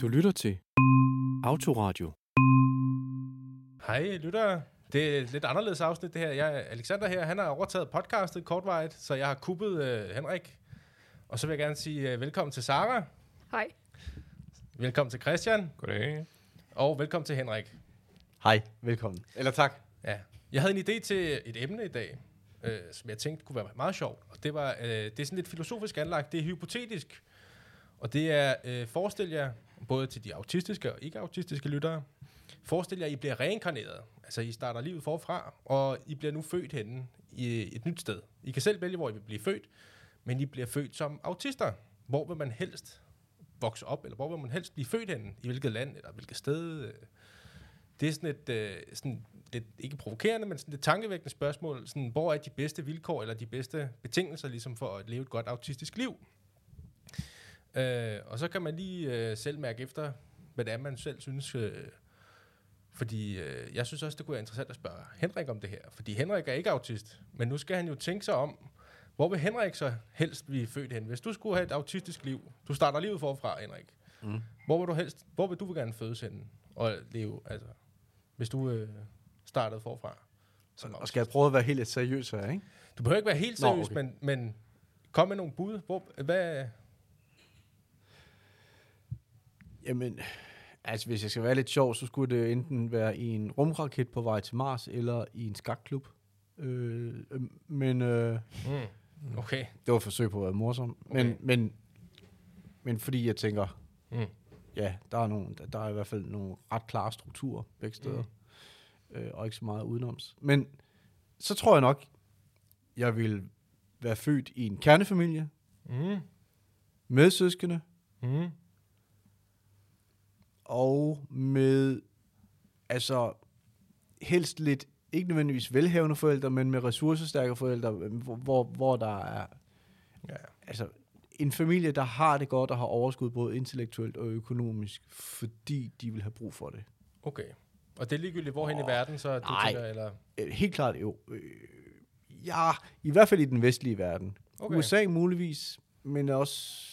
Du lytter til Autoradio. Hej lyttere. Det er et lidt anderledes afsnit det her. Jeg er Alexander her. Han har overtaget podcastet kortvarigt, så jeg har kuppet øh, Henrik. Og så vil jeg gerne sige øh, velkommen til Sara. Hej. Velkommen til Christian. Goddag. Og velkommen til Henrik. Hej, velkommen. Eller tak. Ja. Jeg havde en idé til et emne i dag, øh, som jeg tænkte kunne være meget sjovt. Og det, var, øh, det er sådan lidt filosofisk anlagt. Det er hypotetisk. Og det er, øh, forestil jer, både til de autistiske og ikke-autistiske lyttere, forestil jer, at I bliver reinkarneret. Altså, I starter livet forfra, og I bliver nu født henne i et nyt sted. I kan selv vælge, hvor I vil blive født, men I bliver født som autister. Hvor vil man helst vokse op, eller hvor vil man helst blive født henne? I hvilket land, eller hvilket sted? Det er sådan et, øh, sådan lidt, ikke provokerende, men sådan et tankevækkende spørgsmål. Sådan, hvor er de bedste vilkår, eller de bedste betingelser, ligesom for at leve et godt autistisk liv? Øh, og så kan man lige øh, selv mærke efter, hvad det er, man selv synes. Øh, fordi øh, jeg synes også, det kunne være interessant at spørge Henrik om det her. Fordi Henrik er ikke autist, men nu skal han jo tænke sig om, hvor vil Henrik så helst blive født hen? Hvis du skulle have et autistisk liv, du starter livet forfra, Henrik. Mm. Hvor vil du helst, hvor vil du gerne fødes hen og leve, altså, hvis du øh, startede forfra? Som Og skal jeg prøve at være helt seriøs her, ikke? Du behøver ikke være helt Nå, seriøs, okay. men, men kom med nogle bud. Hvor, hvad, Jamen, altså hvis jeg skal være lidt sjov, så skulle det enten være i en rumraket på vej til Mars, eller i en skakklub. Øh, øh, men øh, mm, okay. det var et forsøg på at være morsom. Men, Okay. men, men fordi jeg tænker, Mm. ja, der er, nogle, der, der er i hvert fald nogle ret klare strukturer begge steder. Mm. Øh, og ikke så meget udenoms. Men så tror jeg nok, jeg vil være født i en kernefamilie, Mm. med søskende, Mm. Og med, altså, helst lidt, ikke nødvendigvis velhavende forældre, men med ressourcestærke forældre, hvor, hvor, hvor der er, Ja. altså, en familie, der har det godt og har overskud både intellektuelt og økonomisk, fordi de vil have brug for det. Okay. Og det er ligegyldigt, hvorhen oh, i verden, så du nej. tænker, eller... Øh, helt klart jo. Øh, ja, i hvert fald i den vestlige verden. Okay. USA muligvis, men også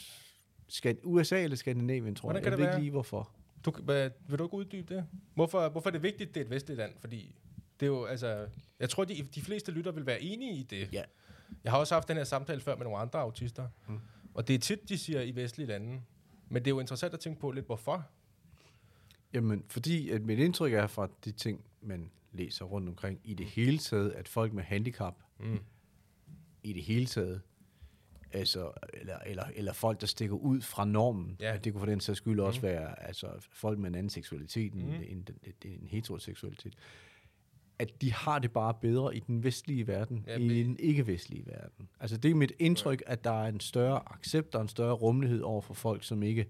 USA eller Skandinavien, tror Hvordan jeg. Jeg det ved ikke lige, hvorfor. Du, hvad, vil du ikke uddybe det? Hvorfor, hvorfor er det vigtigt, det er et vestligt land? Fordi det er jo, altså... Jeg tror, de, de fleste lytter vil være enige i det. Ja. Jeg har også haft den her samtale før med nogle andre autister. Mm. Og det er tit, de siger i vestlige lande. Men det er jo interessant at tænke på lidt, hvorfor. Jamen, fordi at mit indtryk er fra de ting, man læser rundt omkring, i det hele taget, at folk med handicap, Mm. i det hele taget, altså, eller, eller, eller folk, der stikker ud fra normen, Ja. det kunne for den sags skyld også Mm. være altså, folk med en anden seksualitet end, Mm. end, end, end en heteroseksualitet, at de har det bare bedre i den vestlige verden, Ja, i den ikke-vestlige verden. Altså det er mit indtryk, at der er en større accept og en større rummelighed over for folk, som ikke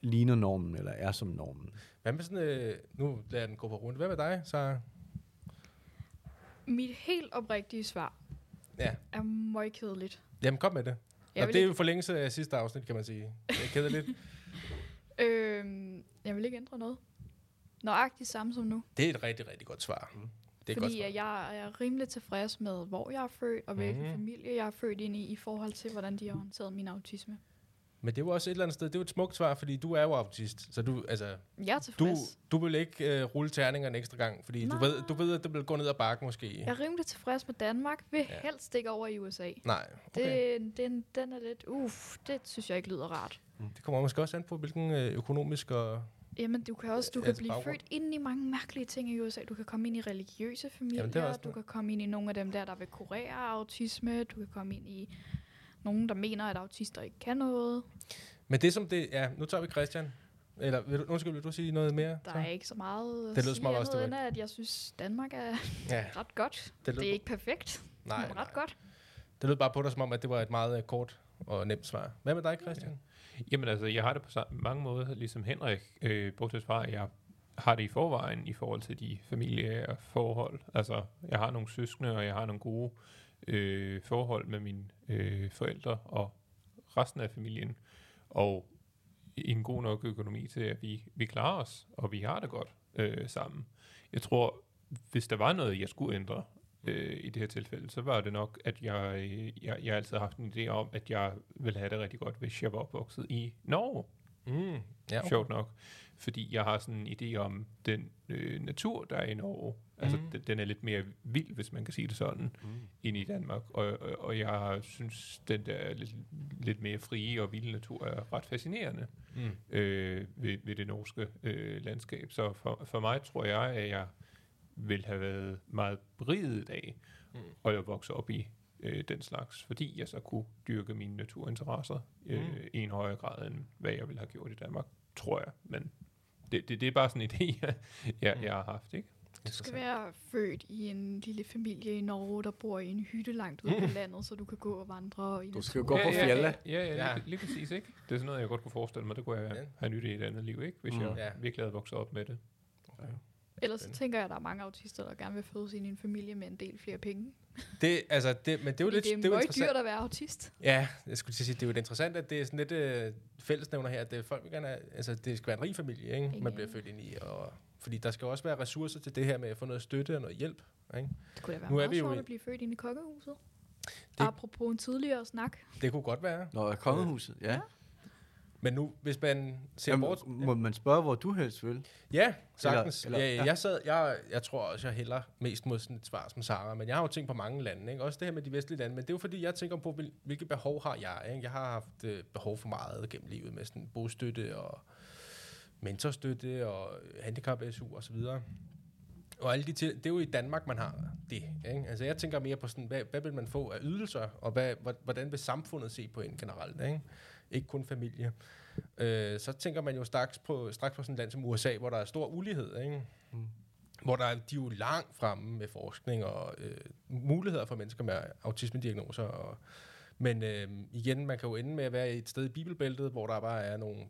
ligner normen, eller er som normen. Hvad med sådan... Øh, nu lader jeg den gå på rundt. Hvad med dig, så? Mit helt oprigtige svar Ja. er møgkedeligt. Jamen, kom med det. Jeg og det er ikke, jo forlængelse af sidste afsnit, kan man sige. Det er kedeligt. øhm, jeg vil ikke ændre noget. Nøjagtigt samme som nu. det er et rigtig, rigtig godt svar. Det er godt Fordi svar. at jeg er rimelig tilfreds med, hvor jeg er født, og hvilken Mhm. familie jeg er født ind i, i forhold til, hvordan de har håndteret min autisme. Men det jo også et eller andet sted, det jo et smukt svar, fordi du er jo autist. Så du, altså, Jeg er du, tilfreds. du vil ikke uh, rulle terninger en ekstra gang, fordi du Nej. ved, du ved, at det vil gå ned ad bakken måske. Jeg er rimelig tilfreds med Danmark. Vil Ja. helst ikke over i USA. Nej, Det, okay. den, den er lidt, uff, det synes jeg ikke lyder rart. Det kommer måske også an på, hvilken øh, økonomisk og... Jamen, du kan også du kan til blive baggrund. født ind i mange mærkelige ting i USA. Du kan komme ind i religiøse familier, Jamen, det du det. kan komme ind i nogle af dem der, der vil kurere autisme, du kan komme ind i nogen, der mener, at autister ikke kan noget. Men det som det... Ja, nu tager vi Christian. Eller, vil du, undskyld, vil du sige noget mere? Der så? er ikke så meget Det at lyder som også, det end, at jeg synes, Danmark er Ja, ret godt. det Det, lød, det er ikke perfekt, nej, men nej. ret godt. Det lød bare på dig som om, at det var et meget øh, kort og nemt svar. Hvad med dig, Christian? Jamen altså, jeg har det på mange måder, ligesom Henrik, øh, bortset fra, at jeg har det i forvejen i forhold til de familiære forhold. Altså, jeg har nogle søskende, og jeg har nogle gode øh, forhold med mine øh, forældre og resten af familien. Og en god nok økonomi til, at vi, vi klarer os, og vi har det godt øh, sammen. Jeg tror, hvis der var noget, jeg skulle ændre, øh, i det her tilfælde, så var det nok, at jeg, jeg, jeg har altid haft en idé om, at jeg ville have det rigtig godt, hvis jeg var opvokset i Norge. Mm. Ja, sjovt nok. Fordi jeg har sådan en idé om den øh, natur, der er i Norge. Altså, Mhm. den, den er lidt mere vild, hvis man kan sige det sådan, Mm. end i Danmark. Og, og, og jeg synes, den der lidt, lidt mere frie og vilde natur er ret fascinerende Mm. øh, ved, ved det norske øh, landskab. Så for, for mig tror jeg, at jeg vil have været meget beriget af Mm. og jeg vokse op i øh, den slags, fordi jeg så kunne dyrke mine naturinteresser øh, Mm. i en højere grad, end hvad jeg ville have gjort i Danmark, tror jeg. Men det, det, det er bare sådan en idé, jeg, jeg, Mm. jeg har haft, ikke? Du skal være født i en lille familie i Norge, der bor i en hytte langt ude på landet, så du kan gå og vandre i Du skal jo gå på ja, fjelle. Ja, ja, ja, Ja. lige, lige præcis, ikke? Det er sådan noget, jeg godt kunne forestille mig. Det kunne jeg Ja. have nyt i et andet liv, ikke? Hvis Mm. jeg Ja. virkelig havde vokset op med det. Ellers så tænker jeg, at der er mange autister, der gerne vil fødes ind i en familie med en del flere penge. Det, altså, det, men det er jo lidt det er det er jo dyrt at være autist. Ja, jeg skulle til at sige, det er jo interessant, at det er sådan lidt øh, fællesnævner her, at det, er folk vil gerne altså det skal være en rig familie, ikke? man bliver født ind i. Og, fordi der skal jo også være ressourcer til det her med at få noget støtte og noget hjælp. Ikke? Det kunne da være Nu er meget vi jo sjovt i- at blive født ind i kokkehuset. Det-. Apropos en tidligere snak. Det kunne godt være. Nå, kongehuset, ja. Ja. Men nu, hvis man ser Jamen, bort... må man spørge, hvor du helst vil? Ja, sagtens. Eller- Eller, ja, ja. jeg, sad, jeg, jeg tror også, jeg hælder mest mod sådan et svar som Sara, men jeg har jo tænkt på mange lande, ikke? også det her med de vestlige lande, men det er jo fordi, jeg tænker på, hvil- hvilke behov har jeg. Ikke? Jeg har haft øh, behov for meget gennem livet med sådan bostøtte og mentorstøtte og handicap-SU og så videre. Og alle de til, det er jo i Danmark, man har det. Ikke? Altså jeg tænker mere på sådan, hvad, hvad vil man få af ydelser, og hvad, hvor- hvordan vil samfundet se på en generelt, ikke? Ikke kun familie. Øh, så tænker man jo straks på, straks på sådan et land som USA, hvor der er stor ulighed, ikke? Mm. Hvor der er, de er jo langt fremme med forskning og øh, muligheder for mennesker med autismediagnoser. Og, men øh, igen, man kan jo ende med at være et sted i bibelbæltet, hvor der bare er nogle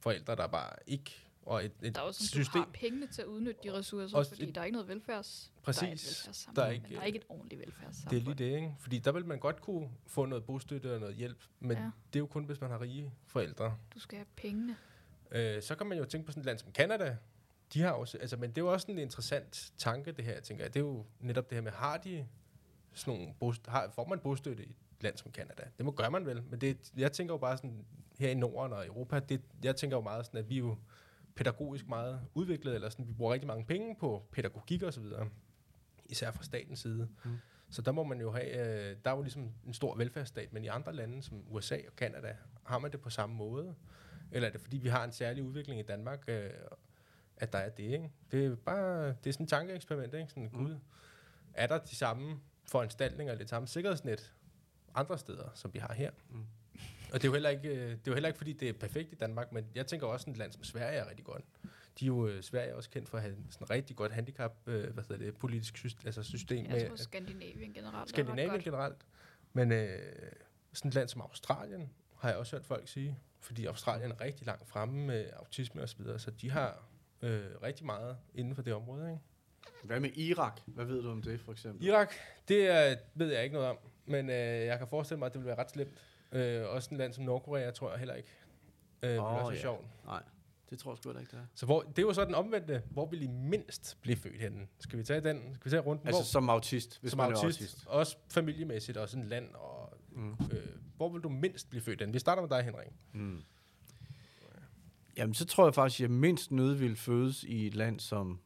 forældre, der bare ikke... Og et, et Der er sådan, system, du har pengene til at udnytte de ressourcer, Også fordi et- der er ikke noget velfærds... Præcis. Der er, et Der er ikke- der er ikke et ordentligt velfærdssamfund. Det er lige det, ikke? Fordi der vil man godt kunne få noget bostøtte og noget hjælp, men Ja. det er jo kun, hvis man har rige forældre. Du skal have pengene. Øh, så kan man jo tænke på sådan et land som Canada. De har også, altså, men det er jo også en interessant tanke, det her, tænker jeg. Det er jo netop det her med, har de sådan nogle, bost- har, får man bostøtte i et land som Canada? Det må gøre man vel, men det, jeg tænker jo bare sådan, her i Norden og Europa, det, jeg tænker jo meget sådan, at vi jo pædagogisk meget udviklet, eller sådan, vi bruger rigtig mange penge på pædagogik og så videre, især fra statens side. Mm. Så der må man jo have, øh, der er jo ligesom en stor velfærdsstat, men i andre lande som USA og Kanada, har man det på samme måde? Eller er det fordi, vi har en særlig udvikling i Danmark, øh, at der er det, ikke? Det er bare, det er sådan et tankeeksperiment, ikke? Sådan, Mm. gud, er der de samme foranstaltninger, eller det samme sikkerhedsnet andre steder, som vi har her? Mm. Og det er, jo heller ikke, øh, det er jo heller ikke, fordi det er perfekt i Danmark, men jeg tænker også, at et land som Sverige er rigtig godt. De er jo, øh, Sverige er også kendt for at have sådan et rigtig godt handicap, øh, hvad hedder det, politisk system, altså system Jeg tror, med Skandinavien generelt er Skandinavien generelt. Men øh, sådan et land som Australien, har jeg også hørt folk sige, fordi Australien er rigtig langt fremme med autisme og så videre, så de har øh, rigtig meget inden for det område. Ikke? Hvad med Irak? Hvad ved du om det, for eksempel? Irak, det er, ved jeg ikke noget om, men øh, jeg kan forestille mig, at det vil være ret slemt. Øh, også et land som Nordkorea, tror jeg heller ikke. Øh, det Åh, er også ja. sjovt. Nej, det tror jeg sgu heller ikke, det er. Så hvor, det jo så den omvendte. Hvor vil I mindst blive født henne? Skal vi tage den? Skal vi tage rundt? Altså hvor, som autist, hvis som man autist, er autist. også familiemæssigt og sådan land. Og, Mm. øh, hvor vil du mindst blive født henne? Vi starter med dig, Henrik. Mm. Jamen, så tror jeg faktisk, at jeg mindst nødt vil fødes i et land som...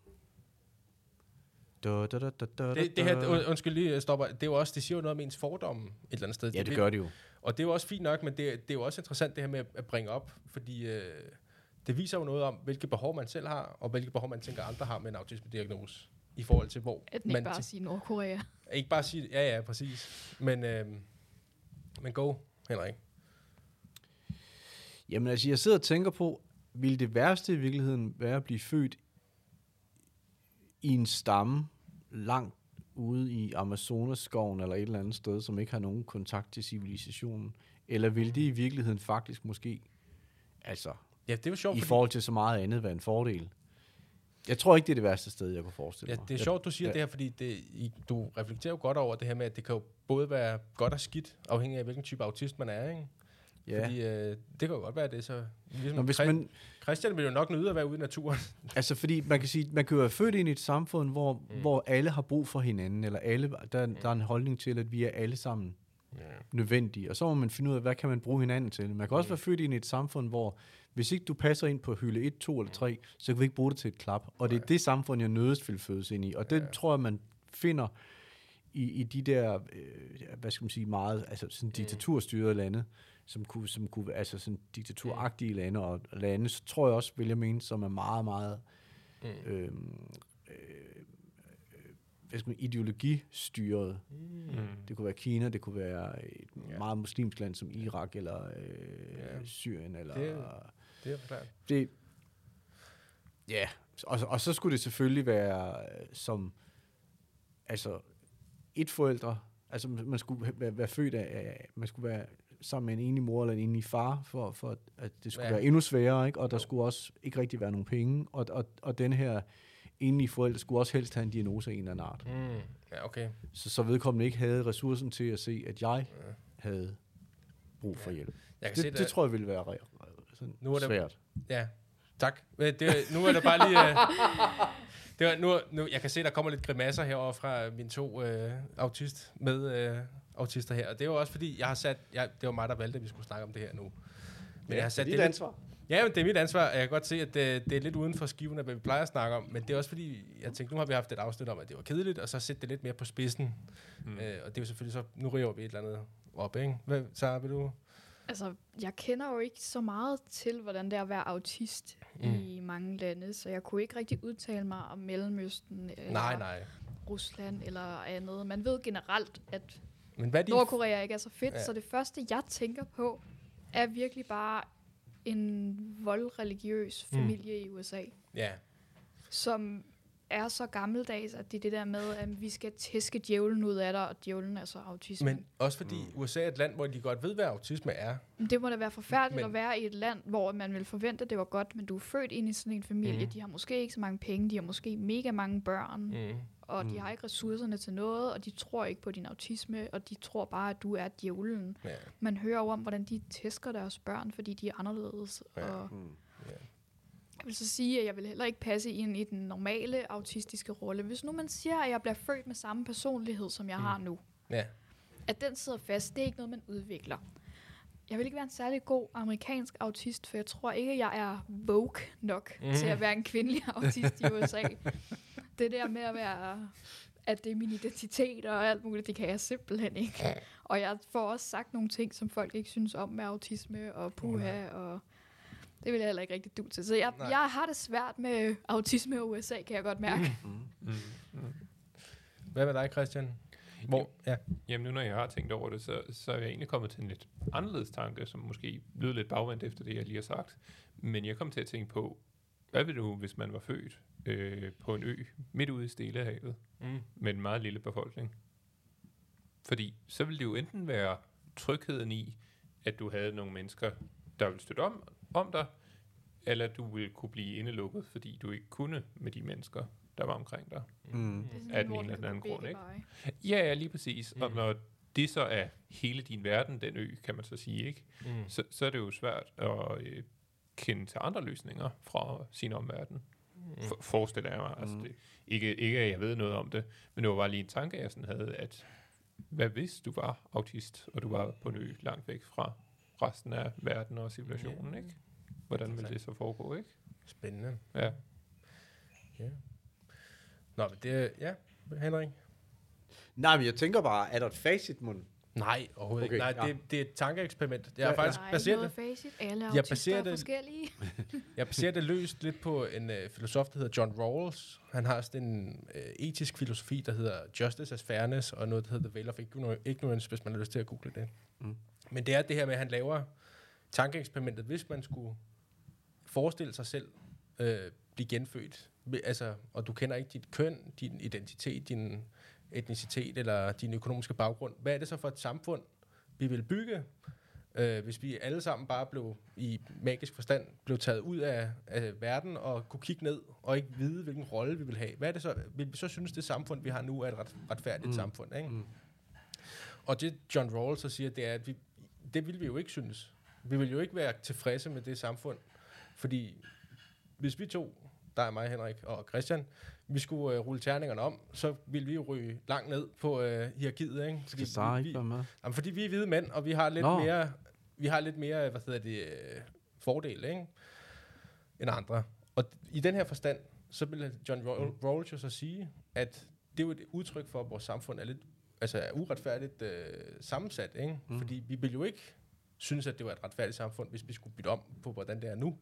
Da, da, da, da, da, Det, det her, und- undskyld lige, jeg stopper. Det er jo også, det siger jo noget om ens fordomme et eller andet sted. Ja, det gør det jo. Og det er jo også fint nok, men det, det er jo også interessant det her med at bringe op, fordi øh, det viser jo noget om, hvilke behov man selv har, og hvilke behov man tænker, andre har med en autisme-diagnose. I forhold til, hvor At man ikke bare ti- sige Nordkorea. ikke bare sige, ja ja, præcis. Men, øh, men go, Henrik. Jamen altså, jeg sidder og tænker på, vil det værste i virkeligheden være at blive født i en stamme langt ude i Amazonas-skoven eller et eller andet sted, som ikke har nogen kontakt til civilisationen? Eller vil det i virkeligheden faktisk måske, altså Ja, det jo sjovt, i fordi, forhold til så meget andet, være en fordel? Jeg tror ikke, det er det værste sted, jeg kunne forestille ja, mig. det er sjovt, du siger ja. det her, fordi det, I, du reflekterer jo godt over det her med, at det kan jo både være godt og skidt, afhængig af hvilken type autist man er, ikke? Ja. Fordi øh, det kan jo godt være, at det er så... Ligesom Nå, hvis man, Christian vil jo nok nyde at være ude i naturen. Altså, fordi man kan sige, man kan jo være født ind i et samfund, hvor, mm. hvor alle har brug for hinanden, eller alle, der, der er en holdning til, at vi er alle sammen Ja. nødvendige. Og så må man finde ud af, hvad kan man bruge hinanden til. Man kan også Mm. være født ind i et samfund, hvor hvis ikke du passer ind på hylde 1, 2 eller 3, så kan vi ikke bruge det til et klap. Og det er det samfund, jeg nødest vil fødes ind i. Og det Ja. tror jeg, man finder i, i de der, øh, hvad skal man sige, meget altså sådan diktaturstyrede lande, som kunne, som kunne være altså sådan diktaturagtige lande, og lande, så tror jeg også, vil jeg mene, som er meget, meget Mm. øh, øh, hvad skal man, ideologistyret. Mm. Det kunne være Kina, det kunne være et Ja. meget muslimsk land som Irak eller øh, Ja. Syrien. Eller, Det- det, Det er klart. det, ja, og, og så skulle det selvfølgelig være øh, som, altså, et forældre, altså man skulle være, være født af, man skulle være sammen med en enig mor eller en enig far, for, for at det skulle Ja. være endnu sværere, ikke? og der Jo. skulle også ikke rigtig være nogen penge, og, og, og den her enlige forældre skulle også helst have en diagnose af en eller anden art. Mm. Ja, okay. Så, så vedkommende ikke havde ressourcen til at se, at jeg Ja. havde brug for Ja. hjælp. Jeg kan se, Det, der, det tror jeg ville være re- sådan Nu er det- svært. Ja, tak. Det, nu er det bare lige... Uh, det var, nu, nu, jeg kan se, der kommer lidt grimasser herover fra mine to uh, autist med uh, autister her. Og det er jo også fordi, jeg har sat... Jeg, det var mig, der valgte, at vi skulle snakke om det her nu. Men jeg har sat det, lidt, ansvar. Ja, men det er mit ansvar, og jeg kan godt se, at det, det er lidt uden for skiven af, hvad vi plejer at snakke om. Men det er også fordi, jeg tænkte, nu har vi haft et afsnit om, at det var kedeligt, og så sætte det lidt mere på spidsen. Mm. Øh, og det er jo selvfølgelig så... Nu river vi et eller andet op, ikke? Hvad, Sarah, vil du... Altså, jeg kender jo ikke så meget til, hvordan det er at være autist mm. i mange lande, så jeg kunne ikke rigtig udtale mig om Mellemøsten eller Nej, nej. Rusland eller andet. Man ved generelt, at Men hvad er. Nordkorea ikke er så fedt, Ja. så det første, jeg tænker på, er virkelig bare en voldreligiøs Mm. familie i USA, Ja, som er så gammeldags, at det er det der med, at vi skal tæske djævlen ud af dig, og djævlen er så autisme. men også fordi mm. USA er et land, hvor de godt ved, hvad autisme er. Det må da være forfærdeligt Men- at være i et land, hvor man vil forvente, at det var godt, men du er født ind i sådan en familie. Mm. De har måske ikke så mange penge, de har måske mega mange børn, mm. Og Mm. de har ikke ressourcerne til noget, og de tror ikke på din autisme, og de tror bare, at du er djævlen. Ja. Man hører jo om, hvordan de tæsker deres børn, fordi de er anderledes. Ja. Og Mm. jeg vil så sige, at jeg vil heller ikke passe ind i den normale autistiske rolle. Hvis nu man siger, at jeg bliver født med samme personlighed, som jeg Mm. har nu, Ja. at den sidder fast, det er ikke noget, man udvikler. Jeg vil ikke være en særlig god amerikansk autist, for jeg tror ikke, at jeg er woke nok mm. til at være en kvindelig autist i USA. Det der med at være, at det er min identitet og alt muligt, det kan jeg simpelthen ikke. Og jeg får også sagt nogle ting, som folk ikke synes om med autisme og puha, og det vil jeg heller ikke rigtig du til. Så jeg, Nej. jeg har det svært med autisme i USA, kan jeg godt mærke. Mm. Mm. Mm. Hvad med dig, Christian? Hvor? Ja. Jamen nu når jeg har tænkt over det, så, så er jeg egentlig kommet til en lidt anderledes tanke, som måske lyder lidt bagvendt efter det, jeg lige har sagt. Men jeg kom til at tænke på, hvad vil du, hvis man var født øh, på en ø midt ude i Stillehavet Mm. med en meget lille befolkning? Fordi så ville det jo enten være trygheden i, at du havde nogle mennesker, der ville støtte om, om dig, eller du ville kunne blive indelukket, fordi du ikke kunne med de mennesker, der var omkring dig. Mm. Sådan, Af den ene eller den anden grund, ikke? Ja, ja, lige præcis. Mm. Og Mm. når det så er hele din verden, den ø, kan man så sige, ikke? Mm. Så, så er det jo svært at øh, kende til andre løsninger fra sin omverden. Mm. For, forestiller jeg mig. Altså Mm. det, ikke, ikke at jeg ved noget om det, men det var bare lige en tanke, jeg sådan havde, at hvad hvis du var autist, og du var på en ø langt væk fra resten af verden og civilisationen, ikke? Hvordan ville det så foregå, ikke? Spændende. Ja. Ja. Nå, men det. Ja, Henrik? Nej, men jeg tænker bare, er der et facit, mund? Nej, overhovedet okay, ikke. Nej, ja. det, det er et tankeeksperiment. Jeg Ja, har faktisk Der er ikke baseret det, facit. Alle Jeg baserer er det- forskellige. jeg baserer det løst lidt på en øh, filosof, der hedder John Rawls. Han har sådan en øh, etisk filosofi, der hedder Justice as Fairness, og noget, der hedder The Veil of Igno- Ignorance, hvis man har lyst til at google det. Mm. Men det er det her med, at han laver tankeeksperimentet, hvis man skulle forestille sig selv øh, blive genfødt, altså, og du kender ikke dit køn, din identitet, din etnicitet eller din økonomiske baggrund. Hvad er det så for et samfund, vi vil bygge, øh, hvis vi alle sammen bare blev i magisk forstand blev taget ud af, af verden og kunne kigge ned og ikke vide, hvilken rolle vi vil have. Hvad er det så? Vil vi så synes, det samfund, vi har nu, er et ret, retfærdigt mm. Samfund? Ikke? Mm. Og det John Rawls så siger, det er, at vi, det vil vi jo ikke synes. Vi vil jo ikke være tilfredse med det samfund, fordi hvis vi to, der er mig, Henrik og Christian, vi skulle øh, rulle terningerne om, så ville vi jo ryge langt ned på øh, hierarkiet, ikke? Skal Sara ikke være med? jamen, fordi vi er hvide mænd, og vi har lidt Nå. mere, vi har lidt mere, hvad hedder det, øh, fordel, ikke? End andre. Og i den her forstand, så vil John Raw- Rawls jo så sige, at det er jo et udtryk for, at vores samfund er lidt altså er uretfærdigt øh, sammensat, ikke? Mm. Fordi vi vil jo ikke synes, at det var et retfærdigt samfund, hvis vi skulle bytte om på, hvordan det er nu.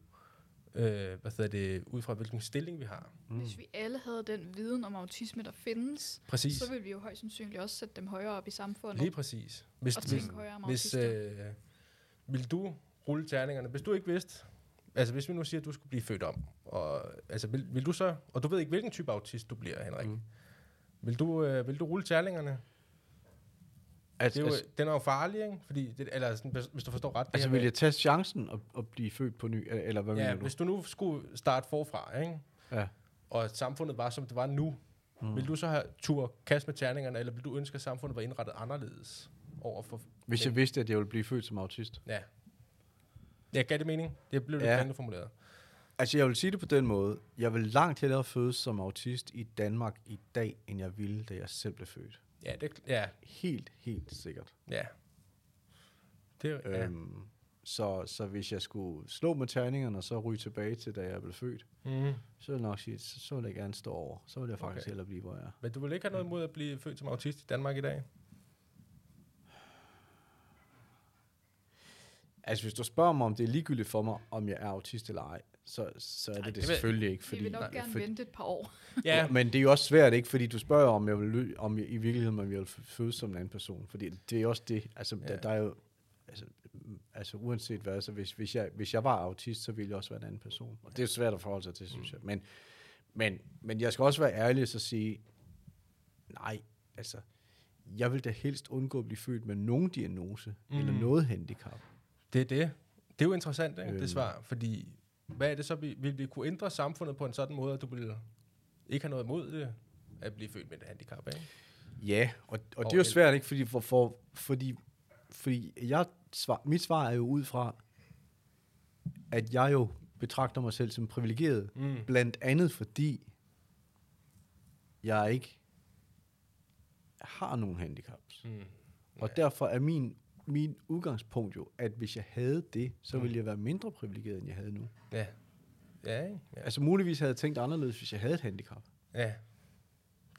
Øh, hvad hedder det, ud fra hvilken stilling vi har. Mm. Hvis vi alle havde den viden om autisme, der findes, Præcis. så ville vi jo højst sandsynligt også sætte dem højere op i samfundet. Lige præcis. Hvis, og hvis, tænke højere om hvis autister. øh, vil du rulle terningerne, hvis du ikke vidste, altså hvis vi nu siger, at du skulle blive født om, og, altså vil, vil du så, og du ved ikke, hvilken type autist du bliver, Henrik, mm. vil, du, øh, vil du rulle terningerne? Altså, Det er jo, altså, den er jo farlig, ikke? Fordi det, eller sådan, hvis- hvis du forstår ret. det altså vil jeg tage chancen at, at blive født på ny, eller hvad Ja, mener du? hvis du nu skulle starte forfra, ikke? Ja. og samfundet var, som det var nu, mm. vil du så have tur kaste med terningerne, eller vil du ønske, at samfundet var indrettet anderledes over for... Hvis jeg vidste, at jeg ville blive født som autist. Ja. Ja, gav det mening? Det blev lidt Ja. ja. formuleret. Altså, jeg vil sige det på den måde. Jeg vil langt hellere fødes som autist i Danmark i dag, end jeg ville, da jeg selv blev født. Ja, det, ja, Helt, helt sikkert. ja. Det, er- ja. Øhm, så, så hvis jeg skulle slå med terningerne, og så ryge tilbage til, da jeg blev født, Mm. så vil jeg nok sige, så, så vil jeg gerne stå over. Så vil jeg faktisk Okay. hellere blive, hvor jeg er. Men du vil ikke have noget imod at blive født som autist i Danmark i dag? Altså, hvis du spørger mig, om det er ligegyldigt for mig, om jeg er autist eller ej, så, så er det Ej, det, det vil- selvfølgelig ikke. vi Fordi, vil nok gerne fordi- vente et par år. Ja, Men det er jo også svært, ikke? Fordi du spørger, om jeg vil, om jeg, i virkeligheden, om jeg vil fødes som en anden person. Fordi det er også det. Altså, ja. Der, der er jo... Altså, mm, altså uanset hvad, så hvis, hvis, jeg, hvis jeg var autist, så ville jeg også være en anden person. Og det er jo svært at forholde sig til, synes jeg. Men, men, men jeg skal også være ærlig og så sige, nej, altså, jeg vil da helst undgå at blive født med nogen diagnose, mm. eller Mm. noget handicap. Det er det. Det er jo interessant, ikke, Øhm. det svar. Fordi, hvad er det så, vi, vil vi kunne ændre samfundet på en sådan måde, at du vil ikke have noget imod det, at blive født med et handicap, ikke? Ja, og, og Og det er jo svært, ikke? Fordi, for, for, fordi, fordi jeg svar, mit svar er jo ud fra, at jeg jo betragter mig selv som privilegeret. Mm. Blandt andet fordi, jeg ikke har nogen handicaps. Mm. Og derfor er min, min udgangspunkt jo, at hvis jeg havde det, så Mm. ville jeg være mindre privilegeret, end jeg havde nu. Ja. Ja? Ja. Altså muligvis havde jeg tænkt anderledes, hvis jeg havde et handicap. ja.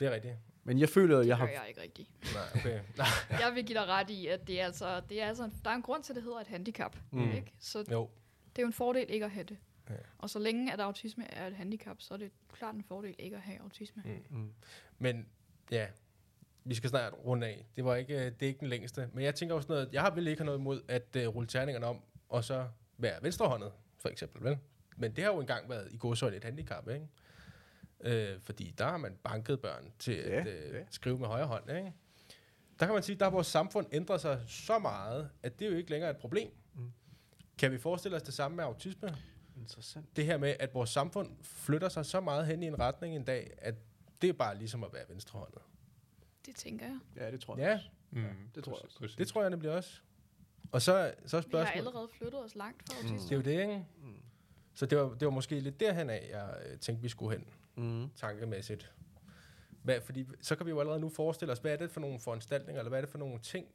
Det er rigtigt. Men jeg føler, at jeg Det har... gør jeg ikke rigtigt. Nej, okay. Nej. Jeg vil give dig ret i, at det er altså, det er altså der er en grund til, at det hedder et handicap. Mm. Ikke? Så Jo. det er jo en fordel ikke at have det. Ja. Og så længe at autisme er et handicap, så er det klart en fordel ikke at have autisme. Mm. Mm. Men ja, vi skal snart runde af. Det var ikke, øh, det er ikke den længste. Men jeg tænker også noget, jeg har vel ikke noget imod at uh, rulle terningerne om, og så være venstrehåndet, for eksempel, vel? Men det har jo engang været i godsøjne et handicap, ikke? Øh, fordi der har man banket børn til Ja, at øh, ja. skrive med højre hånd, ikke? Der kan man sige, der har vores samfund ændret sig så meget, at det er jo ikke længere et problem. Mm. Kan vi forestille os det samme med autisme? Interessant. det her med, at vores samfund flytter sig så meget hen i en retning en dag, at det er bare ligesom at være venstrehåndet. Det tænker jeg. Ja, det tror jeg Ja, også. Mm, det tror jeg også. præcis. det tror jeg nemlig også. Og så, så er Vi har spørgsmålet... allerede flyttet os langt fra Det autisme. er jo det, ikke? Mm. Så det var, det var måske lidt derhen af, jeg øh, tænkte, vi skulle hen, Mm. tankemæssigt. Hvad, fordi så kan vi jo allerede nu forestille os, hvad er det for nogle foranstaltninger, eller hvad er det for nogle ting,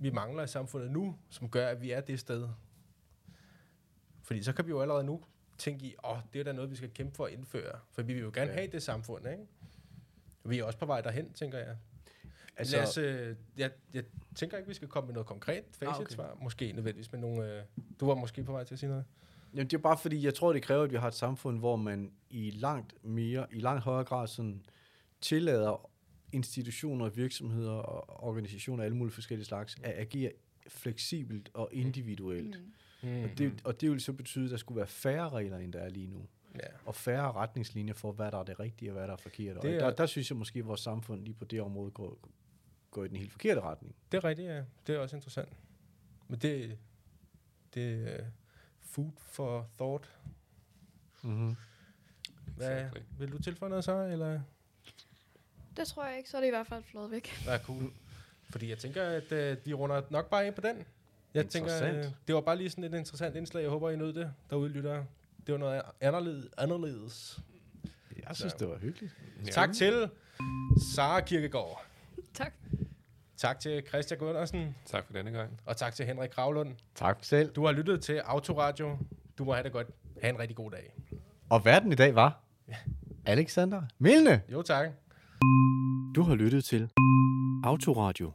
vi mangler i samfundet nu, som gør, at vi er det sted. Fordi så kan vi jo allerede nu tænke i, åh, oh, det er da noget, vi skal kæmpe for at indføre. For vi vil jo gerne Ja. ja. have det samfund, ikke? Vi er også på vej derhen, tænker jeg. Altså, Lad os, øh, jeg, jeg tænker ikke, vi skal komme med noget konkret facitsvar. okay. Okay. Måske nødvendigvis med nogle... Øh, du var måske på vej til at sige noget. Jamen, det er bare fordi, jeg tror, det kræver, at vi har et samfund, hvor man i langt mere, i langt højere grad sådan tillader institutioner, virksomheder og organisationer af alle mulige forskellige slags at agere fleksibelt og individuelt. Mm. Mm. Og, det, og det vil så betyde, at der skulle være færre regler, end der er lige nu. Ja. Og færre retningslinjer for, hvad der er det rigtige og hvad der er forkert. Og Det er- der, der synes jeg måske, at vores samfund lige på det område går, går i den helt forkerte retning. Det er rigtigt, ja. Det er også interessant. Men det, det er food for thought. Mm-hmm. Hvad, Exactly. vil du tilføje noget så, eller? Det tror jeg ikke, så er det i hvert fald flået væk. Ja, cool. Fordi jeg tænker, at uh, vi runder nok bare ind på den. Jeg tænker, Interessant. uh, det var bare lige sådan et interessant indslag. Jeg håber, I nød det derude, lyttere. Det var noget anderledes. anderledes. Jeg synes, det var hyggeligt. Ja. Tak til Sara Kirkegaard. Tak. Tak til Christian Gundersen. Tak for denne gang. Og tak til Henrik Kravlund. Tak selv. Du har lyttet til Autoradio. Du må have det godt. Ha' en rigtig god dag. Og verden i dag var Alexander Milne. Jo tak. Du har lyttet til Autoradio